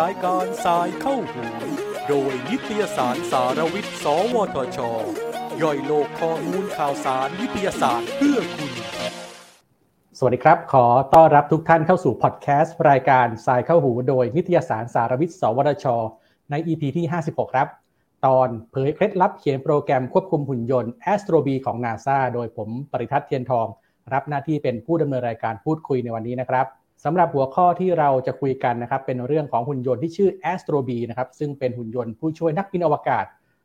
รายการ Sci เข้าหูโดยนิตยสารสารวิทย์ สวทช ย่อยโลกข้อมูลข่าวสารวิทยาศาสตร์เพื่อคุณ สวัสดีครับ ขอต้อนรับทุกท่านเข้าสู่พอดแคสต์รายการ Sci เข้าหูโดยนิตยสารสารวิทย์ สวทช ใน EP ที่ 56 ครับ ตอนเผยเคล็ดลับเขียนโปรแกรมควบคุมหุ่นยนต์ Astrobee ของ NASA โดยผมปริทัศน์เทียนทอง รับหน้าที่เป็นผู้ดำเนินรายการพูดคุยในวันนี้นะครับสำหรับหัวข้อที่เราจะคุยกันนะครับเป็นเรื่องของหุ่นยนต์ที่ชื่อ Astro B นะครับซึ่งเป็นหุ่นยนต์ผู้ช่วยนักบินอวกาศ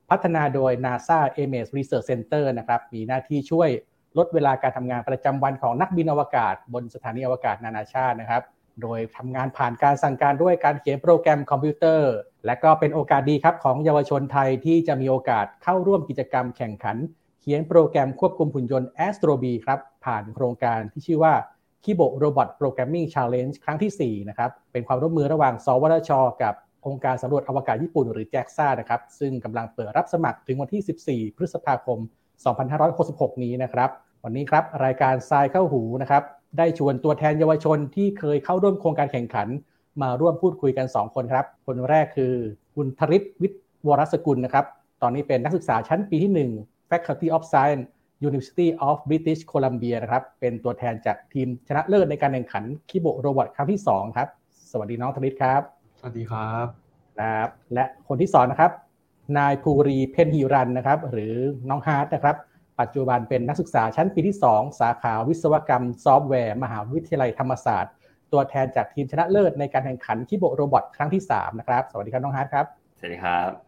พัฒนาโดย NASA Ames Research Center นะครับมีหน้าที่ช่วยลดเวลาการทำงานประจำวันของนักบินอวกาศ บนสถานีอวกาศนานาชาตินะครับโดยทำงานผ่านการสั่งการด้วยการเขียนโปรแกรมคอมพิวเตอร์ และก็เป็นโอกาสดีครับของเยาวชนไทยที่จะมีโอกาสเข้าร่วมกิจกรรมแข่งขัน ขียนโปรแกรมควบคุมหุ่นยนต์ Astro B ครับ ผ่านโครงการที่ชื่อว่า Kibo Robot Programming Challenge ครั้งที่ 4 นะครับ เป็นความร่วมมือระหว่าง สวทช กับองค์การสำรวจอวกาศญี่ปุ่นหรือ JAXA นะครับ ซึ่งกำลังเปิดรับสมัครถึงวันที่ 14 พฤษภาคม 2566 นี้นะครับ วันนี้ครับ รายการทรายเข้าหูนะครับ ได้ชวนตัวแทนเยาวชนที่เคยเข้าร่วมโครงการแข่งขัน มาร่วมพูดคุยกัน 2 คนครับ คนแรกคือคุณธริศวิทย์วรสกุลนะครับ ตอนนี้เป็นนักศึกษาชั้นปีที่ 1 Faculty of Science University of British Columbia นะครับ เป็นตัวแทนจากทีมชนะเลิศในการแข่งขัน Kibo Robot ครั้งที่ 2 ครับ สวัสดีน้องธนิตครับ สวัสดีครับครับ และคนที่สองนะครับ นายภูรีเพ็ญหิรัญนะครับ หรือน้องฮาร์ดนะครับ ปัจจุบันเป็นนักศึกษาชั้นปีที่ 2 สาขาวิศวกรรมซอฟต์แวร์ มหาวิทยาลัยธรรมศาสตร์ ตัวแทนจากทีมชนะเลิศในการแข่งขัน Kibo Robot ครั้งที่ 3 นะครับ สวัสดีครับน้องฮาร์ดครับ สวัสดีครับ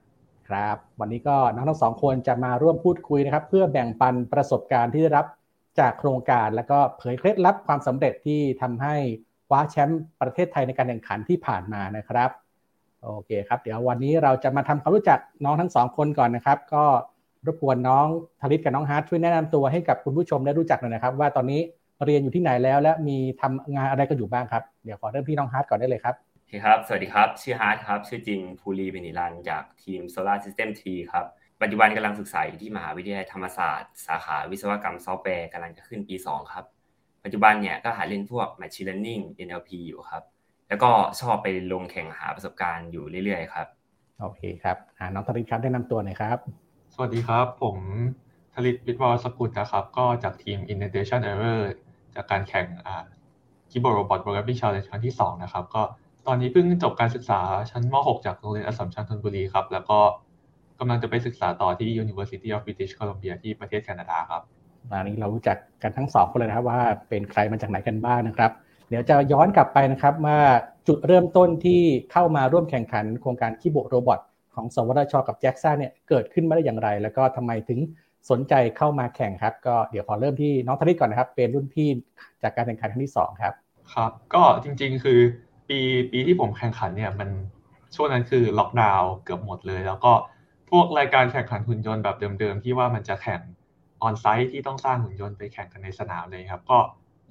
ครับ วันนี้ก็น้องทั้งสองคนจะมาร่วมพูดคุยนะครับ เพื่อแบ่งปันประสบการณ์ที่ได้รับจากโครงการ แล้วก็เผยเคล็ดลับความสำเร็จที่ทำให้คว้าแชมป์ประเทศไทยในการแข่งขันที่ผ่านมานะครับโอเคครับ เดี๋ยววันนี้เราจะมาทำความรู้จักน้องทั้งสองคนก่อนนะครับ ก็รบกวนน้องธริศกับน้องฮาร์ดช่วยแนะนำตัวให้กับคุณผู้ชมได้รู้จักหน่อยนะครับ ว่าตอนนี้เรียนอยู่ที่ไหนแล้วและมีทำงานอะไรกันอยู่บ้างครับ เดี๋ยวขอเริ่มที่น้องฮาร์ดก่อนได้เลยครับ ครับ สวัสดีครับ ชื่อฮาร์ดครับ ชื่อจริงภูรีเบนิรันจากทีม Solar System T ครับ ปัจจุบันกำลังศึกษาอยู่ที่มหาวิทยาลัยธรรมศาสตร์ สาขาวิศวกรรมซอฟต์แวร์กำลังจะขึ้นปี 2 ครับ ปัจจุบันเนี่ยก็หาเล่นพวก Machine Learning NLP อยู่ครับ แล้วก็ชอบไปลงแข่งหาประสบการณ์อยู่เรื่อยๆครับ โอเคครับน้องธริศครับ แนะนำตัวหน่อยครับ สวัสดีครับ ผมธลิตวิทย์วรสกุลนะครับ ก็จากทีม Integration Error จากการแข่ง Kibo Robot Programming Challenge ครั้งที่ 2 นะครับ ก็ ตอนนี้เพิ่งจบการศึกษาชั้นม .6 จากโรงเรียนอัสสัมชัญธนบุรีครับ แล้วก็กำลังจะไปศึกษาต่อที่ University of British Columbia ที่ประเทศแคนาดาครับวันนี้เรารู้จักกันทั้งสองคนเลยนะครับว่าเป็นใครมาจากไหนกันบ้างนะครับ เดี๋ยวจะย้อนกลับไปนะครับว่าจุดเริ่มต้นที่เข้ามาร่วมแข่งขันโครงการ Kibo Robot ของสวทช กับ JAXA เนี่ยเกิดขึ้นมาได้อย่างไร แล้วก็ทำไมถึงสนใจเข้ามาแข่งครับ ก็เดี๋ยวขอเริ่มที่น้องธนิตก่อนนะครับ เป็นรุ่นพี่จากการแข่งขันครั้งที่สองครับครับ ก็จริงๆคือ ปีปีที่ผมแข่งขันเนี่ยมันช่วงนั้นคือล็อกดาวน์เกือบหมดเลย แล้วก็พวกรายการแข่งขันหุ่นยนต์แบบเดิมๆ ที่ว่ามันจะแข่งออนไซต์ที่ต้องสร้างหุ่นยนต์ไปแข่งกันในสนามเลยครับ ก็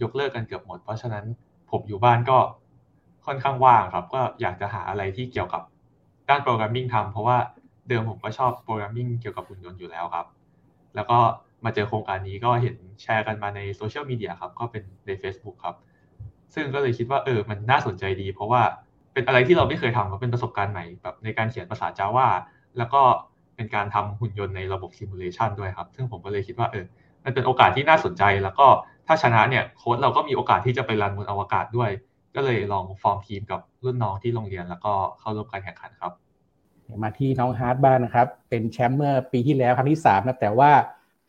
ยกเลิกกันเกือบหมด เพราะฉะนั้นผมอยู่บ้านก็ค่อนข้างว่างครับ ก็อยากจะหาอะไรที่เกี่ยวกับด้าน programming ทำเพราะว่าเดิมผมก็ชอบ programming เกี่ยวกับหุ่นยนต์อยู่แล้วครับ แล้วก็มาเจอโครงการนี้ก็เห็นแชร์กันมาในโซเชียลมีเดียครับ ก็เป็นใน Facebook ครับ ซึ่งก็เลยคิดว่าเออมันน่าสนใจดี เพราะว่าเป็นอะไรที่เราไม่เคยทำเป็นประสบการณ์ใหม่แบบในการเขียนภาษา Java แล้วก็เป็นการทำหุ่นยนต์ในระบบ simulation ด้วยครับ ซึ่งผมก็เลยคิดว่าเออมันเป็นโอกาสที่น่าสนใจ แล้วก็ถ้าชนะเนี่ยโค้ดเราก็มีโอกาสที่จะไป run บนอวกาศด้วย ก็เลยลองฟอร์มทีมกับรุ่นน้องที่โรงเรียน แล้วก็เข้าร่วมการแข่งขันครับมาที่น้องฮาร์ดบ้างนะครับ เป็นแชมป์เมื่อปีที่แล้วครั้งที่3นะแต่ว่า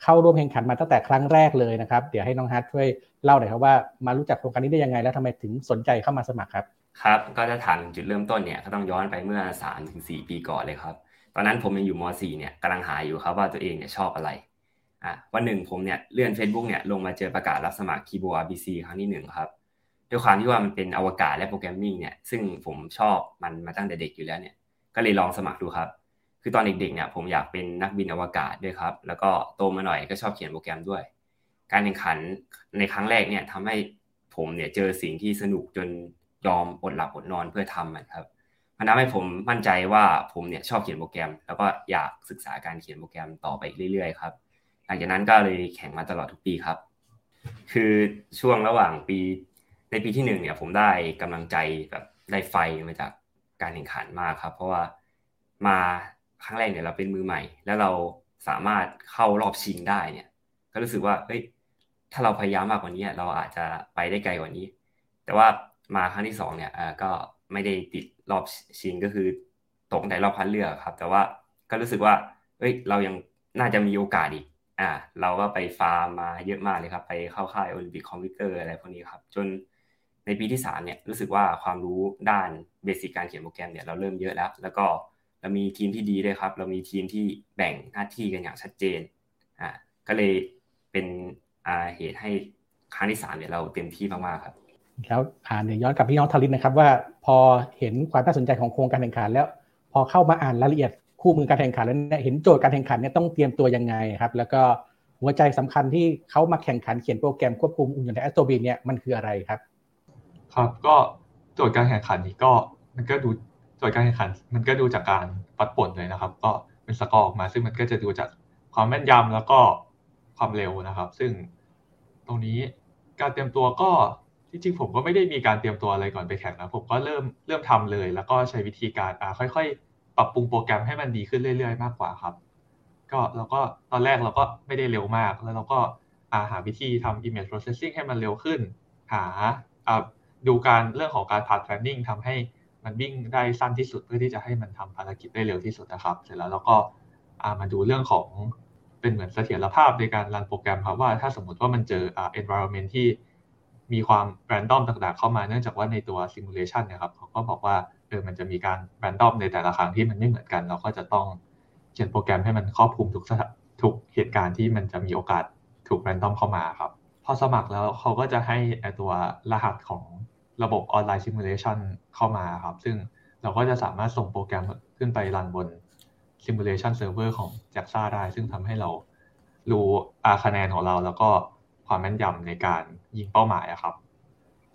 เข้าร่วมแข่งขันมาตั้งแต่ครั้งแรกเลยนะครับ เดี๋ยวให้น้องฮาร์ดช่วยเล่าหน่อยครับว่ามารู้จักโครงการนี้ได้ยังไง แล้วทำไมถึงสนใจเข้ามาสมัครครับครับก็จะถามจุดเริ่มต้นเนี่ยก็ต้องย้อนไปเมื่อ3 ถึง 4 ปีก่อนเลยครับ ตอนนั้นผมยังอยู่ม .4 เนี่ยกำลังหาอยู่ครับว่าตัวเองเนี่ยชอบอะไรอะวันหนึ่งผมเนี่ยเลื่อน Facebook เนี่ยลงมาเจอประกาศรับสมัครคีย์บอร์ด RBC ครั้งที่หนึ่งครับด้วยความที่ว่ามันเป็นอวกาศและโปรแกรมมิ่งเนี่ยซึ่งผมชอบมันมาตั้งแต่เด็กอยู่แล้วเนี่ยก็เลยลองสมัครดูครับ คือตอนเด็กๆเนี่ยผมอยากเป็นนักบินอวกาศด้วยครับ แล้วก็โตมาหน่อยก็ชอบเขียนโปรแกรมด้วย การแข่งขันในครั้งแรกเนี่ยทำให้ผมเนี่ยเจอสิ่งที่สนุกจนยอมอดหลับอดนอนเพื่อทำมันครับมันทำให้ผมมั่นใจว่าผมเนี่ยชอบเขียนโปรแกรม แล้วก็อยากศึกษาการเขียนโปรแกรมต่อไปเรื่อยๆครับหลังจากนั้นก็เลยแข่งมาตลอดทุกปีครับ คือช่วงระหว่างปีในปีที่หนึ่งเนี่ยผมได้กำลังใจแบบได้ไฟมาจากการแข่งขันมากครับ เพราะว่ามา ครั้งแรกเนี่ยเราเป็นมือใหม่ แล้วเราสามารถเข้ารอบชิงได้เนี่ย ก็รู้สึกว่าเฮ้ยถ้าเราพยายามมากกว่านี้เราอาจจะไปได้ไกลกว่านี้ แต่ว่ามาครั้งที่สองเนี่ยก็ไม่ได้ติดรอบชิงก็คือตกในรอบคัดเลือกครับ แต่ว่าก็รู้สึกว่าเอ้ยเรายังน่าจะมีโอกาสอีกอ่าเราก็ไปฟาร์มมาเยอะมากเลยครับ ไปเข้าค่ายโอลิมปิกคอมพิวเตอร์อะไรพวกนี้ครับ จนในปีที่สามเนี่ยรู้สึกว่าความรู้ด้าน basic การเขียนโปรแกรมเนี่ยเราเริ่มเยอะแล้ว แล้วก็ เรามีทีมที่ดีด้วยครับ เรามีทีมที่แบ่งหน้าที่กันอย่างชัดเจนอ่าก็เลยเป็นอ่าเหตุให้ครั้งที่สามเนี่ยเราเต็มที่มากๆครับแล้วอ่านย้อนกลับพี่น้องทารินนะครับ ว่าพอเห็นความน่าสนใจของโครงการแข่งขันแล้ว พอเข้ามาอ่านรายละเอียดคู่มือการแข่งขันแล้วเนี่ยเห็นโจทย์การแข่งขันเนี่ยต้องเตรียมตัวยังไงครับ แล้วก็หัวใจสำคัญที่เขามาแข่งขันเขียนโปรแกรมควบคุมอุ่นยนต์แอสโตบีเนี่ยมันคืออะไรครับ ครับก็โจทย์การแข่งขันนี้ก็มันก็ดู โจทย์การแข่งขันมันก็ดูจากการวัดผลเลยนะครับ ก็เป็นสกอร์ออกมา ซึ่งมันก็จะดูจากความแม่นยำแล้วก็ความเร็วนะครับ ซึ่งตรงนี้การเตรียมตัวก็จริงๆผมก็ไม่ได้มีการเตรียมตัวอะไรก่อนไปแข่งนะผมก็เริ่มเริ่มทำเลย แล้วก็ใช้วิธีการอ่าค่อย ๆ ปรับปรุงโปรแกรมให้มันดีขึ้นเรื่อยๆ มากกว่าครับ ก็เราก็ตอนแรกเราก็ไม่ได้เร็วมาก แล้วเราก็อาหาวิธีทำ image processing ให้มันเร็วขึ้น หาดูการเรื่องของการ path planning ทำให้ มันวิ่งได้สั้นที่สุดเพื่อที่จะให้มันทำภารกิจได้เร็วที่สุดนะครับ เสร็จแล้วเราก็มาดูเรื่องของเป็นเหมือนเสถียรภาพในการรันโปรแกรมครับว่าถ้าสมมติว่ามันเจอ environment ที่มีความแรนดอมต่างๆเข้ามาเนื่องจากว่าในตัวซิมูเลชันเนี่ยครับเขาก็บอกว่าเออมันจะมีการแรนดอมในแต่ละครั้งที่มันไม่เหมือนกัน เราก็จะต้องเขียนโปรแกรมให้มันครอบคลุมทุกทุกเหตุการณ์ที่มันจะมีโอกาสถูก random เข้ามาครับพอสมัครแล้วเขาก็จะให้ตัวรหัสของ ระบบออนไลน์ simulation เข้ามาครับ ซึ่งเราก็จะสามารถส่งโปรแกรมขึ้นไป run บน simulation server ของ JAXA ได้ ซึ่งทำให้เรารู้อ่าคะแนนของเรา แล้วก็ความแม่นยำในการยิงเป้าหมายครับ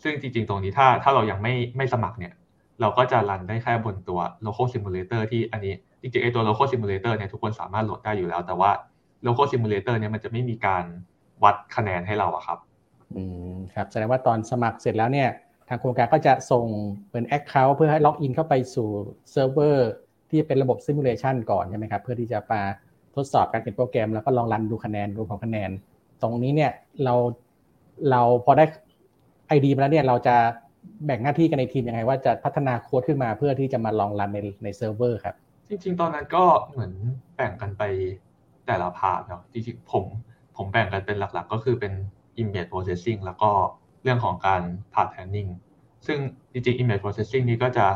ซึ่งจริงๆ ตรงนี้ถ้าถ้าเรายังไม่ไม่สมัครเนี่ย เราก็จะ run ได้แค่บนตัว local simulator ที่อันนี้จริงๆไอตัว local simulator เนี่ยทุกคนสามารถโหลดได้อยู่แล้ว แต่ว่า local simulator เนี่ยมันจะไม่มีการวัดคะแนนให้เราอะครับ อืมครับ แสดงว่าตอนสมัครเสร็จแล้วเนี่ย ทางโครงการก็จะส่งเป็น Account เพื่อให้ล็อกอินเข้าไปสู่เซิร์ฟเวอร์ที่เป็นระบบ simulation ก่อนใช่ไหมครับเพื่อที่จะมาทดสอบการเขียนโปรแกรม แล้วก็ลอง run ดูคะแนนรวมของคะแนน ตรงนี้เนี่ยเราเราพอได้ ID มาแล้วเนี่ยเราจะแบ่งหน้าที่กันในทีมยังไง ว่าจะพัฒนาโค้ดขึ้นมาเพื่อที่จะมาลอง run ในในเซิร์ฟเวอร์ครับจริง ๆ ตอนนั้นก็เหมือนแบ่งกันไปแต่ละ part เนาะจริงๆผมผมแบ่งกันเป็นหลักๆ ก็คือเป็น image processing แล้วก็ เรื่องของการ path planning ซึ่งจริงๆ image processing นี้ก็จะ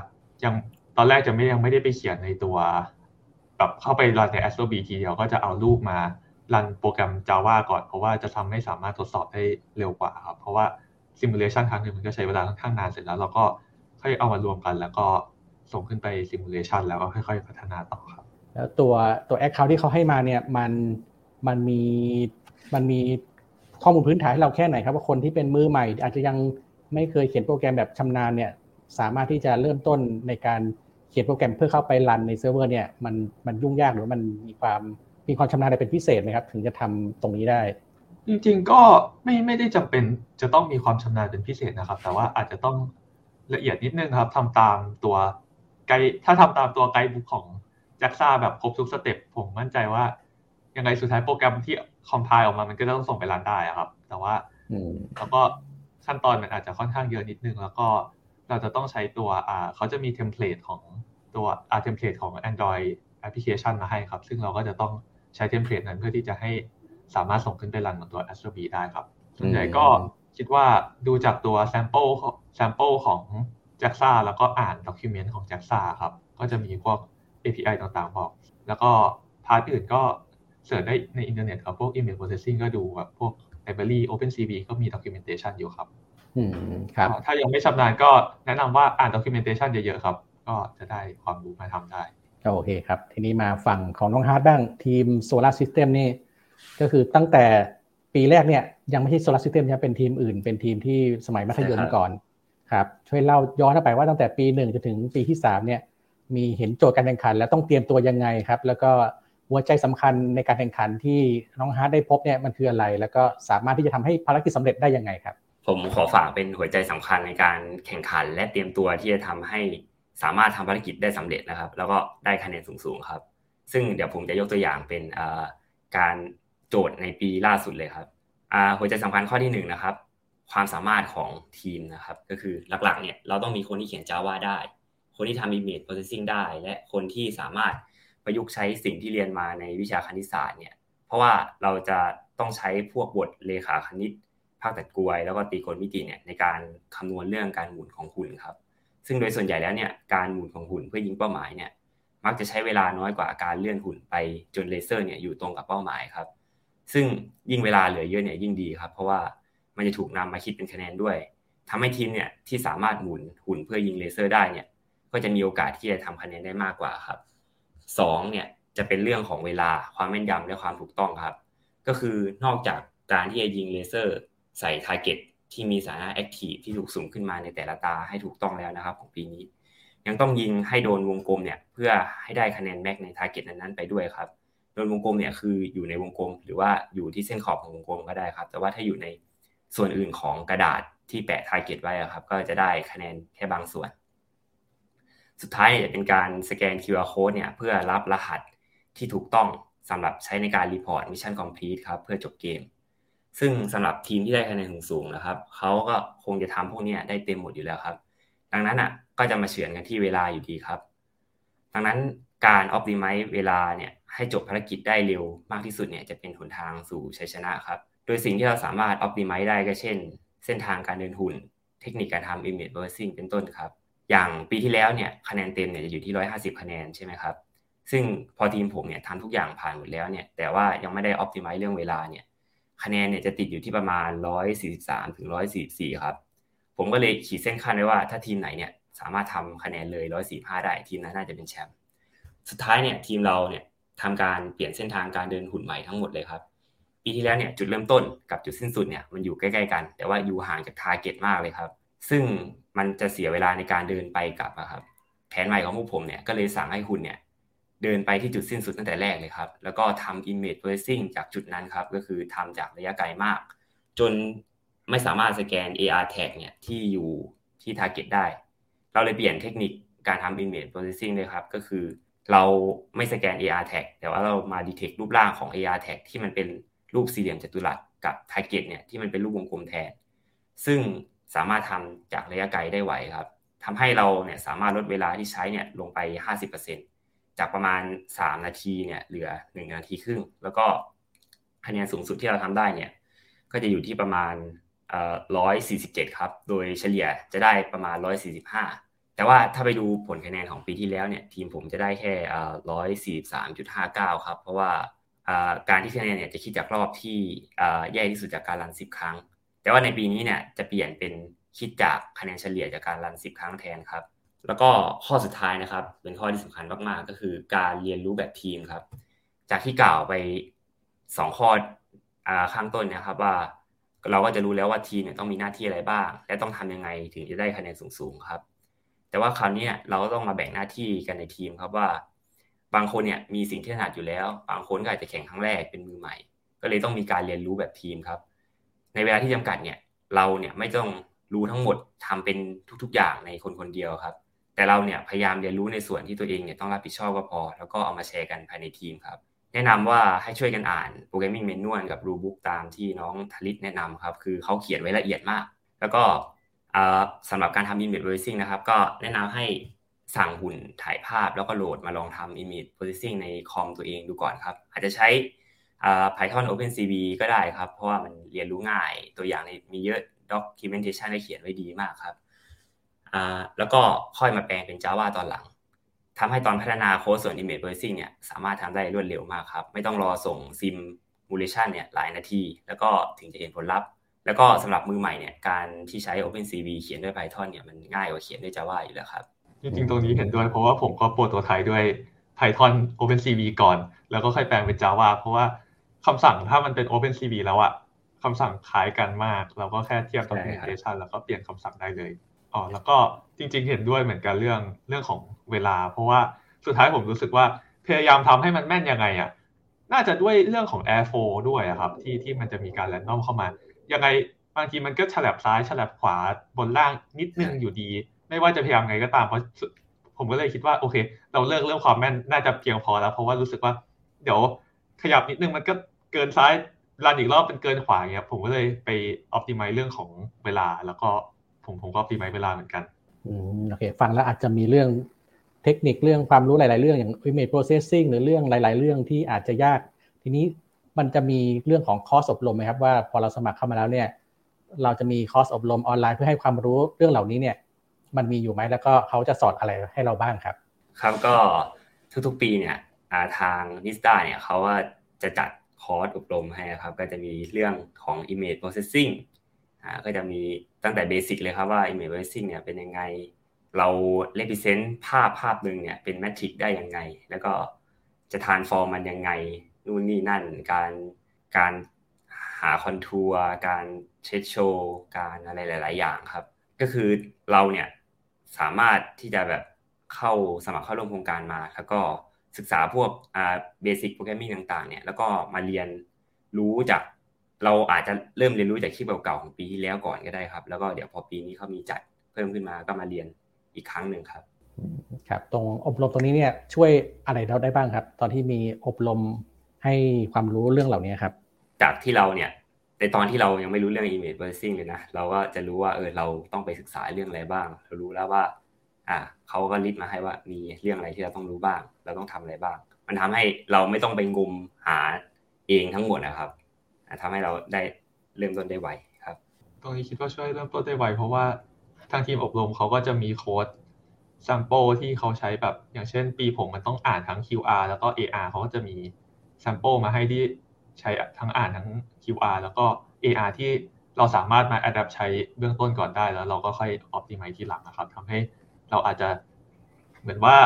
ยังตอนแรกจะไม่ยังไม่ได้ไปเขียนในตัวแบบเข้าไปรันใน Astro B ทีเดียวก็จะเอารูปมาrun โปรแกรม Java ก่อน เพราะว่าจะทำให้สามารถทดสอบได้เร็วกว่าครับเพราะว่า simulation ครั้งหนึ่งมันก็ใช้เวลาค่อนข้างนานเสร็จแล้วเราก็ค่อยเอามารวมกัน แล้วก็ส่งขึ้นไป simulation แล้วก็ค่อยๆ พัฒนาต่อครับ แล้วตัวตัว account ที่เขาให้มาเนี่ยมันมันมีมันมี ข้อมูลพื้นฐานให้เราแค่ไหนครับว่าคนที่เป็นมือใหม่ อาจจะยังไม่เคยเขียนโปรแกรมแบบชำนาญเนี่ยสามารถที่จะเริ่มต้นในการเขียนโปรแกรมเพื่อเข้าไป run ในเซิร์ฟเวอร์เนี่ยมันมันยุ่งยากหรือมันมีความมีความชำนาญอะไรเป็นพิเศษไหมครับ ถึงจะทำตรงนี้ได้ จริงๆก็ไม่ไม่ได้จำเป็นจะต้องมีความชำนาญเป็นพิเศษนะครับ แต่ว่าอาจจะต้องละเอียดนิดนึงครับทำตามตัวไกด์ถ้าทำตามตัว guidebook ของ JAXA แบบครบทุก step ผมมั่นใจว่า ยังไงสุดท้ายโปรแกรมที่ compile ออกมามันก็ต้องส่งไป run ได้ครับ แต่ว่าแล้วก็ขั้นตอนมันอาจจะค่อนข้างเยอะนิดนึง แล้วก็เราจะต้องใช้ตัวอ่าเขาจะมี template ของตัวอ่า template ของ Android แอปพลิเคชันมาให้ครับ ซึ่งเราก็จะต้องใช้ template นั้นเพื่อที่จะให้สามารถส่งขึ้นไปรันบนตัว Astro B ได้ครับ ส่วนใหญ่ก็คิดว่าดูจากตัว sample sample ของ JAXA แล้วก็อ่าน document ของ JAXA ครับ ก็จะมีพวก API ต่างๆบอก แล้วก็ part อื่นก็ search ได้ในอินเทอร์เน็ตครับ พวก image processing ก็ดูแบบพวก library OpenCV ก็มี documentation อยู่ครับอืมครับ ถ้ายังไม่ชำนาญก็แนะนำว่าอ่าน documentation เยอะๆครับ ก็จะได้ความรู้มาทำได้โอเคครับ ทีนี้มาฝั่งของน้องฮาร์ดบ้างทีม Solar System นี่ ก็คือตั้งแต่ปีแรกเนี่ยยังไม่ใช่ Solar System นะเป็นทีมอื่น เป็นทีมที่สมัยมัธยมก่อนครับช่วยเล่าย้อนไปว่าตั้งแต่ปีหนึ่งจนถึงปีที่สามเนี่ยมีเห็นโจทย์การแข่งขัน แล้วต้องเตรียมตัวยังไงครับ แล้วก็ หัวใจสำคัญในการแข่งขันที่น้องฮาร์ดได้พบเนี่ยมันคืออะไร แล้วก็สามารถที่จะทำให้ภารกิจสำเร็จได้ยังไงครับ ผมขอฝากเป็นหัวใจสำคัญในการแข่งขัน และเตรียมตัวที่จะทำให้สามารถทำภารกิจได้สำเร็จนะครับ แล้วก็ได้คะแนนสูงๆครับ ซึ่งเดี๋ยวผมจะยกตัวอย่างเป็นการโจทย์ในปีล่าสุดเลยครับหัวใจสำคัญข้อที่1นนะครับความสามารถของทีมนะครับ ก็คือหลักๆเนี่ยเราต้องมีคนที่เขียน Java ได้ คนที่ทำ image processing ได้ และคนที่สามารถ ประยุกต์ใช้สิ่งที่เรียนมาในวิชาคณิตศาสตร์เนี่ย เพราะว่าเราจะต้องใช้พวกบทเลขาคณิต ภาคตัดกวย แล้วก็ตีกลมิติเนี่ยในการคำนวณเรื่องการหมุนของหุ่นครับ ซึ่งโดยส่วนใหญ่แล้วเนี่ยการหมุนของหุ่นเพื่อยิงเป้าหมายเนี่ยมักจะใช้เวลาน้อยกว่าการเลื่อนหุ่นไปจนเลเซอร์เนี่ยอยู่ตรงกับเป้าหมายครับ ซึ่งยิ่งเวลาเหลือเยอะเนี่ยยิ่งดีครับ เพราะว่ามันจะถูกนำมาคิดเป็นคะแนนด้วยทำให้ทีมเนี่ยที่สามารถหมุนหุ่นเพื่อยิงเลเซอร์ได้เนี่ยก็จะมีโอกาสที่จะทำคะแนนได้มากกว่าครับ 2เนี่ยจะเป็นเรื่องของเวลาความแม่นยำและความถูกต้องครับ ก็คือนอกจากการที่จะยิงเลเซอร์ใส่ target ที่มีสถานะ active ที่ถูกสุ่มขึ้นมาในแต่ละตาให้ถูกต้องแล้วนะครับ ของปีนี้ ยังต้องยิงให้โดนวงกลมเนี่ยเพื่อให้ได้คะแนน max ใน target นั้นๆไปด้วยครับโดนวงกลมเนี่ยคืออยู่ในวงกลม หรือว่าอยู่ที่เส้นขอบของวงกลมก็ได้ครับ แต่ว่าถ้าอยู่ในส่วนอื่นของกระดาษที่แปะ target ไว้ครับ ก็จะได้คะแนนแค่บางส่วน สุดท้ายจะเป็นการสแกน QR code เนี่ยเพื่อรับรหัสที่ถูกต้องสำหรับใช้ในการ report mission complete ครับเพื่อจบเกม ซึ่งสำหรับทีมที่ได้คะแนนสูงๆนะครับเขาก็คงจะทำพวกนี้ได้เต็มหมดอยู่แล้วครับ ดังนั้นอะก็จะมาเฉือนกันที่เวลาอยู่ดีครับ ดังนั้นการออ t ติไมซ์เวลาเนี่ยให้จบภารกิจได้เร็วมากที่สุดเนี่ยจะเป็นหนทางสู่ชัยชนะครับ โดยสิ่งที่เราสามารถออ t ติไมซ์ได้ก็เช่น เส้นทางการเดินหุ่น เทคนิคการทำ image processing เป็นต้นครับ อย่างปีที่แล้วเนี่ยคะแนนเต็มเนี่ยจะอยู่ที่150คะแนนใช่ไหมครับ ซึ่งพอทีมผมเนี่ยทำทุกอย่างผ่านหมดแล้วเนี่ยแต่ว่ายังไม่ได้ออ t ติไมซ์เรื่องเวลาเนี่ยคะแนนเนี่ยจะติดอยู่ที่ประมาณ143ถึง144ครับ ผมก็เลยขีดเส้นขั้นไว้ว่าถ้าทีมไหนเนี่ยสามารถทำคะแนนเลย145ได้ทีมนั้นน่าจะเป็นแชมป์สุดท้ายเนี่ยทีมเราเนี่ยทำการเปลี่ยนเส้นทางการเดินหุ่นใหม่ทั้งหมดเลยครับปีที่แล้วเนี่ยจุดเริ่มต้นกับจุดสิ้นสุดเนี่ยมันอยู่ใกล้ ๆ กัน แต่ว่าอยู่ห่างจากทาร์เก็ตมากเลยครับ ซึ่งมันจะเสียเวลาในการเดินไปกลับครับ แผนใหม่ของพวกผมเนี่ยก็เลยสั่งให้คุณเนี่ยเดินไปที่จุดสิ้นสุดตั้งแต่แรกเลยครับ แล้วก็ทำ image processing จากจุดนั้นครับ ก็คือทำจากระยะไกลมาก จนไม่สามารถสแกน AR tag เนี่ยที่อยู่ที่ target ได้ เราเลยเปลี่ยนเทคนิคการทำ image processing เลยครับ ก็คือเราไม่สแกน AR tag แต่ว่าเรามา detect รูปร่างของ AR tag ที่มันเป็นรูปสี่เหลี่ยมจัตุรัสกับ target เนี่ยที่มันเป็นรูปวงกลมแทน ซึ่ง สามารถทำจากระยะไกลได้ไหวครับทำให้เราเนี่ยสามารถลดเวลาที่ใช้เนี่ยลงไป 50%จากประมาณ 3 นาทีเนี่ยเหลือ 1 นาทีครึ่ง แล้วก็คะแนนสูงสุดที่เราทำได้เนี่ยก็จะอยู่ที่ประมาณร้อยสี่สิบเจ็ดครับ โดยเฉลี่ยจะได้ประมาณร้อยสี่สิบห้าแต่ว่าถ้าไปดูผลคะแนนของปีที่แล้วเนี่ยทีมผมจะได้แค่ร้อยสี่สามจุดห้าเก้าครับ เพราะว่าการที่คะแนนเนี่ยจะคิดจากรอบที่แย่ที่สุดจากการรันสิบครั้ง แต่ว่าในปีนี้เนี่ยจะเปลี่ยนเป็นคิดจากคะแนนเฉลี่ยจากการรันสิบครั้งแทนครับ แล้วก็ข้อสุดท้ายนะครับ เป็นข้อที่สำคัญมากๆ ก็คือการเรียนรู้แบบทีมครับ จากที่กล่าวไปสองข้อข้างต้นนะครับว่าเราก็จะรู้แล้วว่าทีมเนี่ยต้องมีหน้าที่อะไรบ้าง และต้องทำยังไงถึงจะได้คะแนนสูงๆครับ แต่ว่าคราวนี้เราก็ต้องมาแบ่งหน้าที่กันในทีมครับว่า บางคนเนี่ยมีสิ่งที่ถนัดอยู่แล้ว บางคนก็อาจจะแข่งครั้งแรกเป็นมือใหม่ ก็เลยต้องมีการเรียนรู้แบบทีมครับ ในเวลาที่จำกัดเนี่ย เราเนี่ยไม่ต้องรู้ทั้งหมดทำเป็นทุก ๆ อย่างในคนคนเดียวครับ แต่เราเนี่ยพยายามเรียนรู้ในส่วนที่ตัวเองเนี่ยต้องรับผิดชอบก็พอ แล้วก็เอามาแชร์กันภายในทีมครับแนะนำว่าให้ช่วยกันอ่านโปรแกรมมิ่งเมนวลกับรูบุ๊กตามที่น้องทลิตแนะนำครับ คือเขาเขียนไว้ละเอียดมาก แล้วก็สำหรับการทำ image processing นะครับ ก็แนะนำให้สั่งหุ่นถ่ายภาพแล้วก็โหลดมาลองทำ image processing ในคอมตัวเองดูก่อนครับ อาจจะใช้ Python OpenCV ก็ได้ครับ เพราะว่ามันเรียนรู้ง่ายตัวอย่างมีเยอะ documentation ได้เขียนไว้ดีมากครับแล้วก็ค่อยมาแปลงเป็น Java ตอนหลังทำให้ตอนพัฒนาโค้ดส่วน Image Processing เนี่ยสามารถทำได้รวดเร็วมากครับ ไม่ต้องรอส่ง Simulation เนี่ยหลายนาที แล้วก็ถึงจะเห็นผลลัพธ์ แล้วก็สำหรับมือใหม่เนี่ยการที่ใช้ OpenCV เขียนด้วย Python เนี่ยมันง่ายกว่าเขียนด้วย Java อยู่แล้วครับจริงๆตรงนี้เห็นด้วยเพราะว่าผมก็โปรโตไทป์ด้วย Python OpenCV ก่อน แล้วก็ค่อยแปลงเป็น Java เพราะว่า คำสั่งถ้ามันเป็น OpenCV แล้วอะคำสั่งคล้ายกันมาก เราก็แค่เทียบ documentation แล้วก็เปลี่ยนคำสั่งได้เลยอ๋อแล้วก็จริง ๆ เห็นด้วยเหมือนกันเรื่องเรื่องของเวลา เพราะว่าสุดท้ายผมรู้สึกว่าพยายามทำให้มันแม่นยังไงอะน่าจะด้วยเรื่องของ Air 4ด้วยครับ ที่ที่มันจะมีการแรนดอมเข้ามา ยังไงบางทีมันก็ฉลับซ้ายฉลับขวาบนล่างนิดนึงอยู่ดี ไม่ว่าจะพยายามไงก็ตามเพราะผมก็เลยคิดว่าโอเค เราเลิกเรื่องความแม่นน่าจะเพียงพอแล้ว เพราะว่ารู้สึกว่า เดี๋ยว ขยับนิดนึงมันก็เกินซ้ายรันอีกรอบเป็นเกินขวาเงี้ยผมก็เลยไปออพติไมเรื่องของเวลา แล้วก็ผมผมก็ออพติไมเวลาเหมือนกันอืมโอเค ฟังแล้วอาจจะมีเรื่องเทคนิคเรื่องความรู้หลาย ๆ เรื่องอย่าง image processing หรือเรื่องหลาย ๆ เรื่องที่อาจจะยาก ทีนี้มันจะมีเรื่องของคอร์สอบรมไหมครับว่าพอเราสมัครเข้ามาแล้วเนี่ย เราจะมีคอร์สอบรมออนไลน์เพื่อให้ความรู้เรื่องเหล่านี้เนี่ย มันมีอยู่ไหมแล้วก็เขาจะสอนอะไรให้เราบ้างครับ ครับก็ทุกๆปีเนี่ย ทาง NSTDA เนี่ยเขาว่าจะจัดคอร์สอบรมให้ครับ ก็จะมีเรื่องของ image processing อ่าก็จะมีตั้งแต่ basic เลยครับว่า image processing เนี่ยเป็นยังไง เรา represent ภาพภาพหนึ่งเนี่ยเป็น matrix ได้ยังไง แล้วก็จะ transform มันยังไงนู่นนี่นั่น การการหา contour การเช็ดโชว์การอะไรหลาย ๆ อย่างครับ ก็คือเราเนี่ยสามารถที่จะแบบเข้าสมัครเข้าร่วมโครงการมา แล้วก็ ศึกษาพวกอ่าเบสิกโปรแกรมมิ่งต่างๆเนี่ยแล้วก็มาเรียนรู้จากเราอาจจะเริ่มเรียนรู้จากคลิปเก่าๆของปีที่แล้วก่อนก็ได้ครับ แล้วก็เดี๋ยวพอปีนี้เขามีจัดเพิ่มขึ้นมาก็มาเรียนอีกครั้งหนึ่งครับครับตรงอบรมตรงนี้เนี่ยช่วยอะไรเราได้บ้างครับ ตอนที่มีอบรมให้ความรู้เรื่องเหล่านี้ครับ จากที่เราเนี่ยในตอนที่เรายังไม่รู้เรื่อง image processing เลยนะเราก็จะรู้ว่าเออเราต้องไปศึกษาเรื่องอะไรบ้าง เรารู้แล้วว่า อ่าเขาก็ลิสต์มาให้ว่ามีเรื่องอะไรที่เราต้องรู้บ้าง เราต้องทำอะไรบ้าง มันทำให้เราไม่ต้องไปงมหาเองทั้งหมดนะครับทำให้เราได้เริ่มต้นได้ไวครับ ตรงนี้คิดว่าช่วยเริ่มต้นได้ไวเพราะว่าทางทีมอบรมเขาก็จะมีโค้ด sample ที่เขาใช้แบบอย่างเช่น ปีผมมันต้องอ่านทั้ง QR แล้วก็ AR เขาก็จะมี sample มาให้ที่ใช้ทั้งอ่านทั้ง QR แล้วก็ AR ที่เราสามารถมา adapt ใช้เบื้องต้นก่อนได้แล้วเราก็ค่อย optimize ทีหลังนะครับทำให้ เราอาจจะเหมือนว่า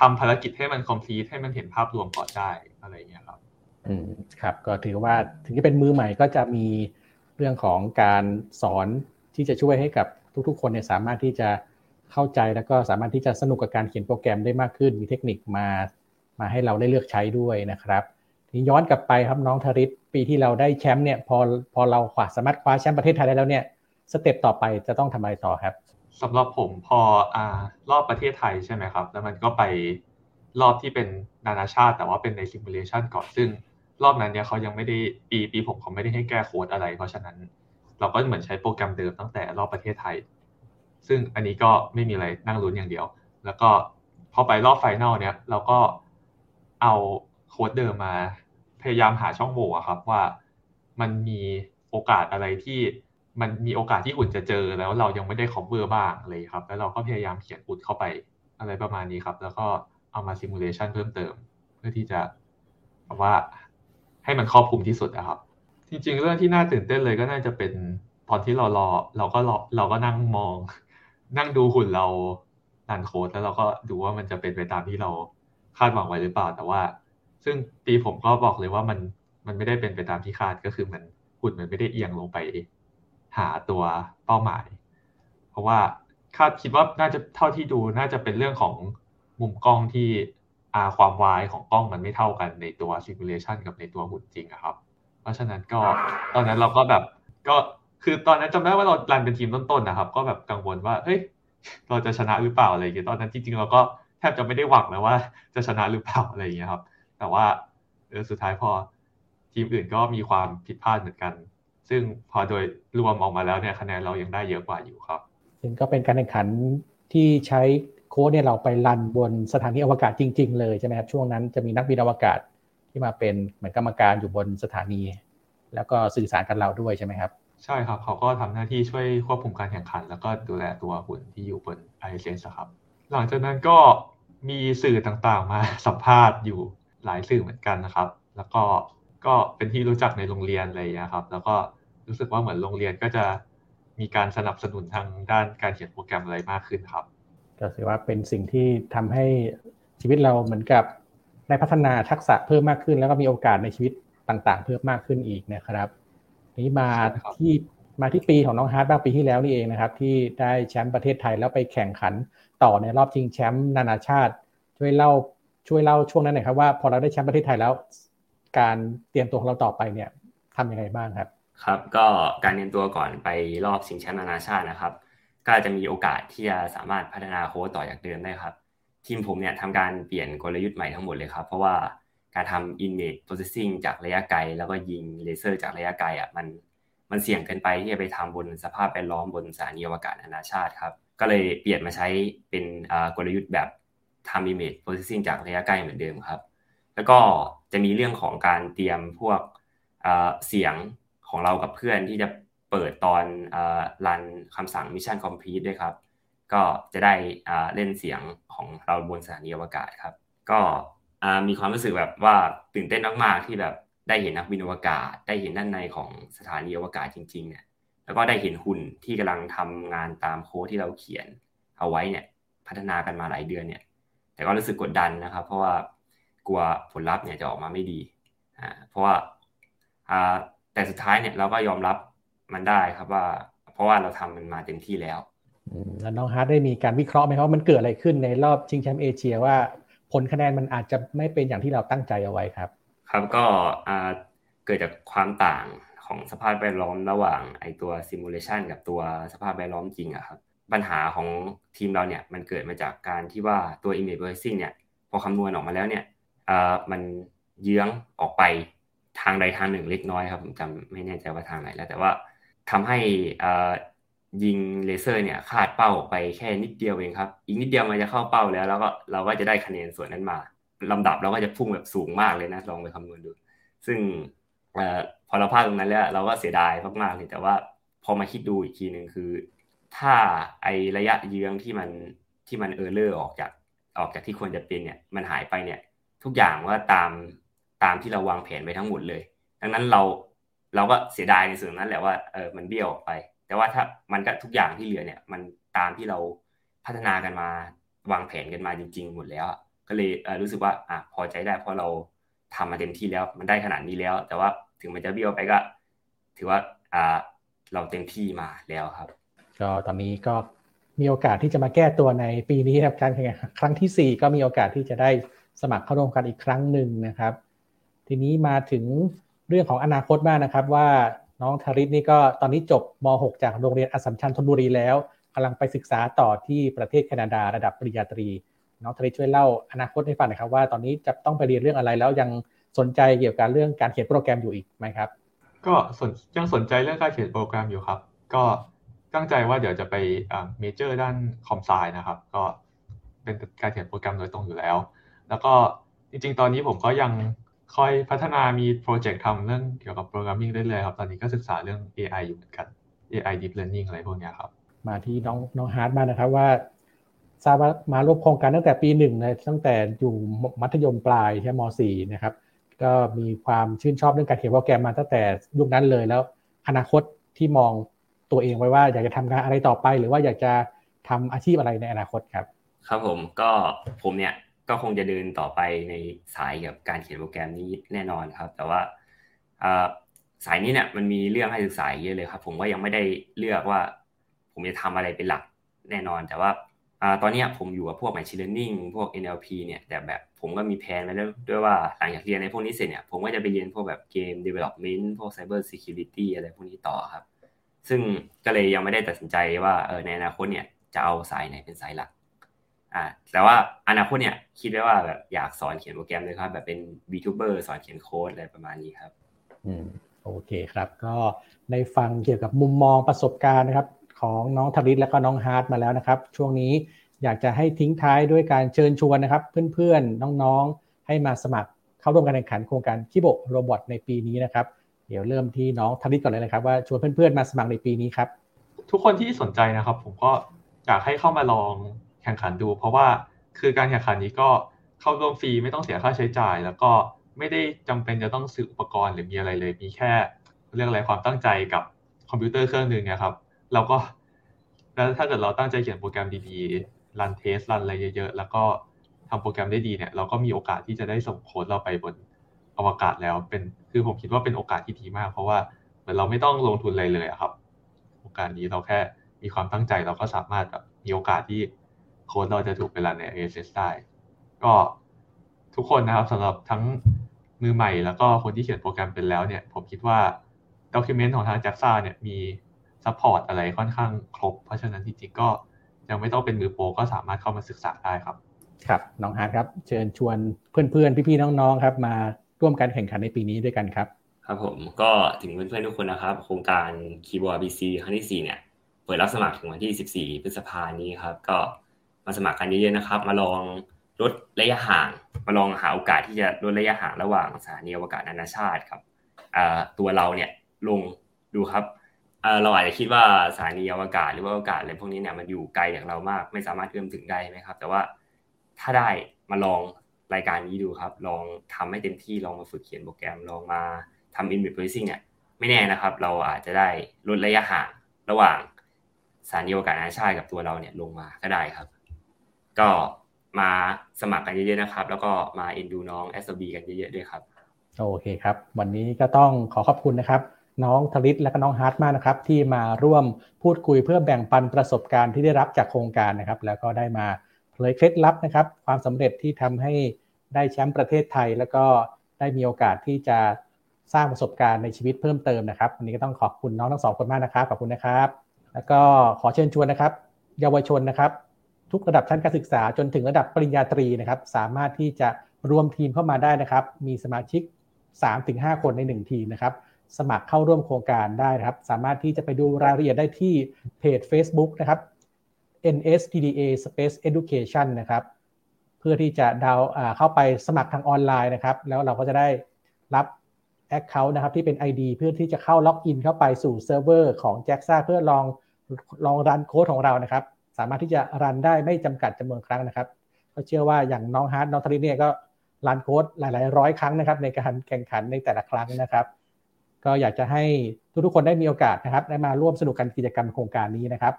ทำภารกิจให้มัน complete ให้มันเห็นภาพรวมก่อนได้อะไรอย่างเงี้ยครับ อืมครับ ก็ถือว่าถึงจะเป็นมือใหม่ก็จะมีเรื่องของการสอนที่จะช่วยให้กับทุกๆ คนเนี่ยสามารถที่จะเข้าใจแล้วก็สามารถที่จะสนุกกับการเขียนโปรแกรมได้มากขึ้น มีเทคนิคมา มาให้เราได้เลือกใช้ด้วยนะครับทีย้อนกลับไปครับน้องธริศปีที่เราได้แชมป์เนี่ยพอพอเราขวาสามารถคว้าแชมป์ประเทศไทยได้แล้วเนี่ยสเต็ปต่อไปจะต้องทำอะไรต่อครับ สำหรับผมพออ่ารอบประเทศไทยใช่ไหมครับ แล้วมันก็ไปรอบที่เป็นนานาชาติ แต่ว่าเป็นในซิมูเลชันก่อนซึ่งรอบนั้นเนี่ยเขายังไม่ได้ปีปีผมเขาไม่ได้ให้แก้โค้ดอะไร เพราะฉะนั้น เราก็เหมือนใช้โปรแกรมเดิมตั้งแต่รอบประเทศไทย ซึ่งอันนี้ก็ไม่มีอะไรนั่งลุ้นอย่างเดียว แล้วก็พอไปรอบ final เนี่ยเราก็เอาโค้ดเดิมมา พยายามหาช่องโหว่ครับว่ามันมีโอกาสอะไรที่ มันมีโอกาสที่หุ่นจะเจอแล้วเรายังไม่ได้ cover บ้างเลยครับ แล้วเราก็พยายามเขียนอุดเข้าไปอะไรประมาณนี้ครับ แล้วก็เอามา simulation เพิ่มเติม เพื่อที่จะว่าให้มันครอบคลุมที่สุดนะครับ จริง ๆ เรื่องที่น่าตื่นเต้นเลยก็น่าจะเป็นตอนที่เรารอเราก็รอเราก็นั่งมอง นั่งดูหุ่นเราดันโค้ดแล้วเราก็ดูว่ามันจะเป็นไปตามที่เราคาดหวังไว้หรือเปล่า แต่ว่า ซึ่งปีผมก็บอกเลยว่ามันมันไม่ได้เป็นไปตามที่คาดก็คือมันหุ่นมันไม่ได้เอียงลงไป หาตัวเป้าหมาย เพราะว่าคาดคิดว่าน่าจะเท่าที่ดูน่าจะเป็นเรื่องของมุมกล้องที่อาความวายของกล้องมันไม่เท่ากันในตัวซิมูเลชันกับในตัวหุ่นจริงครับ เพราะฉะนั้นก็ตอนนั้นเราก็แบบก็คือตอนนั้นจำได้ว่าเรารันเป็นทีมต้นๆนะครับ ก็แบบกังวลว่าเฮ้ยเราจะชนะหรือเปล่าอะไรอย่างเงี้ยตอนนั้นจริงๆเราก็แทบจะไม่ได้หวังเลยว่า จะชนะหรือเปล่าอะไรอย่างเงี้ยครับ แต่ว่าเออสุดท้ายพอทีมอื่นก็มีความผิดพลาดเหมือนกัน ซึ่งพอโดยรวมออกมาแล้วเนี่ยคะแนนเรายังได้เยอะกว่าอยู่ครับซึ่งก็เป็นการแข่งขันที่ใช้โค้ดเนี่ยเราไปรันบนสถานีอวกาศจริง ๆ เลยใช่ไหมครับช่วงนั้นจะมีนักบินอวกาศที่มาเป็นเหมือนกรรมการอยู่บนสถานี แล้วก็สื่อสารกับเราด้วยใช่ไหมครับ ใช่ครับเขาก็ทำหน้าที่ช่วยควบคุมการแข่งขัน แล้วก็ดูแลตัวหุ่นที่อยู่บนไอเซนครับ หลังจากนั้นก็มีสื่อต่างๆมาสัมภาษณ์อยู่หลายสื่อเหมือนกันนะครับ แล้วก็ ก็เป็นที่รู้จักในโรงเรียนอะไรอย่างนี้ครับ แล้วก็รู้สึกว่าเหมือนโรงเรียนก็จะมีการสนับสนุนทางด้านการเขียนโปรแกรมอะไรมากขึ้นครับ ก็ถือว่าเป็นสิ่งที่ทำให้ชีวิตเราเหมือนกับได้พัฒนาทักษะเพิ่มมากขึ้น แล้วก็มีโอกาสในชีวิตต่าง ๆ เพิ่มมากขึ้นอีกนะครับ นี้มาที่มาที่ปีของน้องฮาร์ดบ้างปีที่แล้วนี่เองนะครับ ที่ได้แชมป์ประเทศไทยแล้วไปแข่งขันต่อในรอบชิงแชมป์นานาชาติ ช่วยเล่าช่วยเล่าช่วงนั้นหน่อยครับว่าพอเราได้แชมป์ประเทศไทยแล้ว การเตรียมตัวของเราต่อไปเนี่ยทำยังไงบ้างครับ ครับ ก็การเตรียนตัวก่อนไปรอบชิงแชมป์นานาชาตินะครับ ก็จะมีโอกาสที่จะสามารถพัฒนาโค้ดต่อจากเดิมได้ครับ ทีมผมเนี่ยทำการเปลี่ยนกลยุทธ์ใหม่ทั้งหมดเลยครับ เพราะว่าการทำ image processing จากระยะไกล แล้วก็ยิงเลเซอร์จากระยะไกลอะมันมันเสี่ยงเกินไปที่จะไปทำบนสภาพแวดล้อมบนสถานีอวกาศนานาชาติครับ ก็เลยเปลี่ยนมาใช้เป็นกลยุทธ์แบบทำ image processing จากระยะใกล้เหมือนเดิมครับ แล้วก็จะมีเรื่องของการเตรียมพวกเสียงของเรากับเพื่อนที่จะเปิดตอนรันคำสั่ง Mission Complete ด้วยครับ ก็จะได้เล่นเสียงของเราบนสถานีอวกาศครับ ก็มีความรู้สึกแบบว่าตื่นเต้นมากๆที่แบบได้เห็นนักบินอวกาศ ได้เห็นด้านในของสถานีอวกาศจริงๆเนี่ยแล้วก็ได้เห็นหุ่นที่กำลังทำงานตามโค้ดที่เราเขียนเอาไว้เนี่ยพัฒนากันมาหลายเดือนเนี่ย แต่ก็รู้สึกกดดันนะครับ เพราะว่า กลัวผลลัพธ์เนี่ยจะออกมาไม่ดีอ่าเพราะว่าอ่าแต่สุดท้ายเนี่ยเราก็ยอมรับมันได้ครับว่า เพราะว่าเราทำมันมาเต็มที่แล้วแล้วน้องฮาร์ดได้มีการวิเคราะห์ไหมครับว่ามันเกิดอะไรขึ้นในรอบชิงแชมป์เอเชียว่าผลคะแนนมันอาจจะไม่เป็นอย่างที่เราตั้งใจเอาไว้ครับ ครับก็เกิดจากความต่างของสภาพแวดล้อมระหว่างไอตัว simulation กับตัวสภาพแวดล้อมจริงอะครับปัญหาของทีมเราเนี่ยมันเกิดมาจากการที่ว่าตัว image processing เนี่ยพอคำนวณออกมาแล้วเนี่ย มันเยื้องออกไปทางใดทางหนึ่งเล็กน้อยครับผมจำไม่แน่ใจว่าทางไหนแล้ว แต่ว่าทำให้ยิงเลเซอร์เนี่ยคาดเป้าไปแค่นิดเดียวเองครับ อีกนิดเดียวมันจะเข้าเป้าแล้ว แล้วก็เราก็จะได้คะแนนส่วนนั้นมาลำดับเราก็จะพุ่งแบบสูงมากเลยนะลองไปคำนวณดู ซึ่งพอเราพลาดตรงนั้นแล้วเราก็เสียดายมากๆเลยแต่ว่าพอมาคิดดูอีกทีหนึ่งคือ ถ้าไอระยะเยื้องที่มันที่มันเออร์เลอร์ออกจากออกจากที่ควรจะเป็นเนี่ยมันหายไปเนี่ย ทุกอย่างก็ตามตามที่เราวางแผนไปทั้งหมดเลย ดังนั้นเราเราก็เสียดายในส่วนนั้นแหละว่าเออมันเบี้ยวออกไป แต่ว่าถ้ามันก็ทุกอย่างที่เหลือเนี่ย มันตามที่เราพัฒนากันมาวางแผนกันมาจริง ๆ หมดแล้วก็เลยรู้สึกว่าอะพอใจได้เพราะเราทำมาเต็มที่แล้ว มันได้ขนาดนี้แล้ว แต่ว่าถึงมันจะเบี้ยวไปก็ ถือว่าอ่าเราเต็มที่มาแล้วครับ ก็ตอนนี้ก็มีโอกาสที่จะมาแก้ตัวในปีนี้ครับการแข่งขันครั้งที่ 4 ก็มีโอกาสที่จะได้ สมัครเข้าร่วมกันอีกครั้งหนึ่งนะครับ ทีนี้มาถึงเรื่องของอนาคตบ้างนะครับ ว่าน้องธาริศนี่ก็ตอนนี้จบม .6 จากโรงเรียนอสัมชัญธนบุรีแล้วกำลังไปศึกษาต่อที่ประเทศแคนาดาระดับปริญญาตรี น้องธาริศช่วยเล่าอนาคตให้ฟังหน่อยครับว่าตอนนี้จะต้องไปเรียนเรื่องอะไรแล้วยังสนใจเกี่ยวกับเรื่องการเขียนโปรแกรมอยู่อีกไหมครับ ก็สนยังสนใจเรื่องการเขียนโปรแกรมอยู่ครับ ก็ตั้งใจว่าเดี๋ยวจะไป major ด้าน com sci นะครับ ก็เป็นการเขียนโปรแกรมโดยตรงอยู่แล้ว แล้วก็จริง ๆ ตอนนี้ผมก็ยังคอยพัฒนามีโปรเจกต์ทำเรื่องเกี่ยวกับ programming ได้เลยครับ ตอนนี้ก็ศึกษาเรื่อง AI อยู่เหมือนกัน AI Deep Learning อะไรพวกนี้ครับ มาที่น้องน้องฮาร์ดมานะครับว่าทราบว่ามาร่วมโครงการตั้งแต่ปีหนึ่งเลยตั้งแต่อยู่มัธยมปลายใช่ม .4 นะครับ ก็มีความชื่นชอบเรื่องการเขียนโปรแกรมมาตั้งแต่ยุคนั้นเลยแล้ว อนาคตที่มองตัวเองไว้ว่าอยากจะทำงานอะไรต่อไป หรือว่าอยากจะทำอาชีพอะไรในอนาคตครับ ครับผมก็ผมเนี่ย ก็คงจะเดินต่อไปในสายกับการเขียนโปรแกรมนี้แน่นอนครับ แต่ว่าสายนี้เนี่ยมันมีเรื่องให้ศึกษาเยอะเลยครับ ผมก็ยังไม่ได้เลือกว่า ผมจะทำอะไรเป็นหลักแน่นอน แต่ว่าตอนนี้ผมอยู่กับพวก machine learning พวก NLP เนี่ยแต่แบบผมก็มีแผนไว้แล้วด้วยว่าหลังจากเรียนในพวกนี้เสร็จเนี่ยผมก็จะไปเรียนพวกแบบเกม development พวก cyber security อะไรพวกนี้ต่อครับ ซึ่งก็เลยยังไม่ได้ตัดสินใจว่าเออในอนาคตเนี่ยจะเอาสายไหนเป็นสายหลัก อ่าแต่ว่าอนาคตเนี่ยคิดไว้ว่าแบบอยากสอนเขียนโปรแกรมเลยครับ แบบเป็น VTuber สอนเขียนโค้ดอะไรประมาณนี้ครับ อืมโอเคครับ ก็ได้ฟังเกี่ยวกับมุมมองประสบการณ์นะครับ ของน้องธริศและก็น้องฮาร์ดมาแล้วนะครับ ช่วงนี้อยากจะให้ทิ้งท้ายด้วยการเชิญชวนนะครับ เพื่อนๆน้องๆ ให้มาสมัครเข้าร่วมการแข่งขันโครงการ Kibo Robot ในปีนี้นะครับเดี๋ยวเริ่มที่น้องธริศก่อนเลยนะครับ ว่าชวนเพื่อนๆมาสมัครในปีนี้ครับ ทุกคนที่สนใจนะครับ ผมก็อยากให้เข้ามาลอง แข่งขันดู เพราะว่าคือการแข่งขันนี้ก็เข้าร่วมฟรีไม่ต้องเสียค่าใช้จ่าย แล้วก็ไม่ได้จำเป็นจะต้องซื้ออุปกรณ์หรือมีอะไรเลย มีแค่เรื่องอะไรความตั้งใจกับคอมพิวเตอร์เครื่องหนึ่งนะครับ เราก็แล้วถ้าเกิดเราตั้งใจเขียนโปรแกรมดีๆรันเทสรันอะไรเยอะๆ แล้วก็ทำโปรแกรมได้ดีเนี่ย เราก็มีโอกาสที่จะได้ส่งโค้ดเราไปบนอวกาศแล้ว เป็นคือผมคิดว่าเป็นโอกาสที่ดีมาก เพราะว่าเหมือนเราไม่ต้องลงทุนอะไรเลยครับ โอกาสนี้เราแค่มีความตั้งใจเราก็สามารถแบบมีโอกาสที่ โค้ดเราจะถูกไปรันใน ASS ได้ ก็ทุกคนนะครับสำหรับทั้งมือใหม่แล้วก็คนที่เขียนโปรแกรมเป็นแล้วเนี่ย ผมคิดว่า document ของทาง JAXA เนี่ยมี support อะไรค่อนข้างครบ เพราะฉะนั้นจริงๆก็ยังไม่ต้องเป็นมือโปรก็สามารถเข้ามาศึกษาได้ครับ ครับ น้องฮาร์ดครับ เชิญชวนเพื่อนๆ พี่ๆ น้องๆ ครับ มาร่วมการแข่งขันในปีนี้ด้วยกันครับ ครับผมก็ถึงเพื่อนๆ ทุกคนนะครับ โครงการคีย์บอร์ดบีซีครั้งที่ 4 เนี่ย เปิดรับสมัครถึงวันที่ 14 พฤษภานี้ครับ ก็ มาสมัครกันเยอะๆนะครับ มาลองลดระยะห่าง มาลองหาโอกาสที่จะลดระยะห่างระหว่างสถานีอวกาศนานาชาติครับตัวเราเนี่ยลงดูครับเราอาจจะคิดว่าสถานีอวกาศหรือว่าอวกาศอะไรพวกนี้เนี่ยมันอยู่ไกลจากเรามาก ไม่สามารถเอื้อมถึงได้ไหมครับ แต่ว่าถ้าได้มาลองรายการนี้ดูครับ ลองทำให้เต็มที่ลองมาฝึกเขียนโปรแกรมลองมาทำ image processing เนี่ยไม่แน่นะครับ เราอาจจะได้ลดระยะห่างระหว่างสถานีอวกาศนานาชาติกับตัวเราเนี่ยลงมาก็ได้ครับ ก็มาสมัครกันเยอะๆนะครับ แล้วก็มาเอ็นดูน้อง s อ b กันเยอะๆด้วยครับ โอเคครับ วันนี้ก็ต้องขอขอบคุณนะครับ น้องธลิตและก็น้องฮาร์ดมากนะครับ ที่มาร่วมพูดคุยเพื่อแบ่งปันประสบการณ์ที่ได้รับจากโครงการนะครับ แล้วก็ได้มาเผยเคล็ดลับนะครับ ความสำเร็จที่ทำให้ได้แชมป์ประเทศไทย แล้วก็ได้มีโอกาสที่จะสร้างประสบการณ์ในชีวิตเพิ่มเติมนะครับวันนี้ก็ต้องขอบคุณน้องทั้งสองคนมากนะครับขอบคุณนะครับ แล้วก็ขอเชิญชวนนะครับ เยาวชนนะครับ ทุกระดับชั้นการศึกษาจนถึงระดับปริญญาตรีนะครับ สามารถที่จะรวมทีมเข้ามาได้นะครับ มีสมาชิก 3-5 คนใน 1 ทีมนะครับ สมัครเข้าร่วมโครงการได้นะครับ สามารถที่จะไปดูรายละเอียดได้ที่เพจ Facebook นะครับ NSTDA Space Education นะครับ เพื่อที่จะดาวเข้าไปสมัครทางออนไลน์นะครับ แล้วเราก็จะได้รับ Account นะครับที่เป็น ID เพื่อที่จะเข้า login เข้าไปสู่เซิร์ฟเวอร์ของ j a x a เพื่อลองลองรันโค้ดของเรานะครับ สามารถที่จะรันได้ไม่จำกัดจำนวนครั้งนะครับ ก็เชื่อว่าอย่างน้องฮาร์ดน้องทริเนี่ยก็รันโค้ดหลาย ๆ ร้อยครั้งนะครับ ในการแข่งขันในแต่ละครั้งนะครับ ก็อยากจะให้ทุกๆคนได้มีโอกาสนะครับ ได้มาร่วมสนุกกันกิจกรรมโครงการนี้นะครับ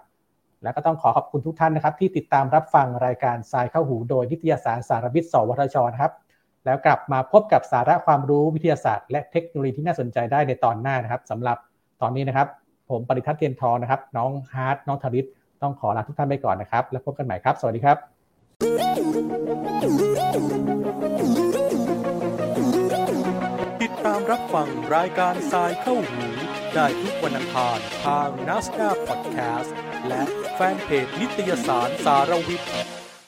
แล้วก็ต้องขอขอบคุณทุกท่านนะครับ ที่ติดตามรับฟังรายการทรายเข้าหูโดยนิตยสารสารวิทย์สวทชนะครับแล้วกลับมาพบกับสาระความรู้วิทยาศาสตร์และเทคโนโลยีที่น่าสนใจได้ในตอนหน้านะครับสำหรับตอนนี้นะครับ ผมปริทัศน์เตียนทองนะครับ น้องฮาร์ดน้องธริศ ต้องขอลาทุกท่านไปก่อนนะครับ แล้วพบกันใหม่ครับ สวัสดีครับติดตามรับฟังรายการทรายเข้าหู ได้ทุกวันอังคารทางนัสดาพอดแคสต์และแฟนเพจนิตยสารสารวิทย์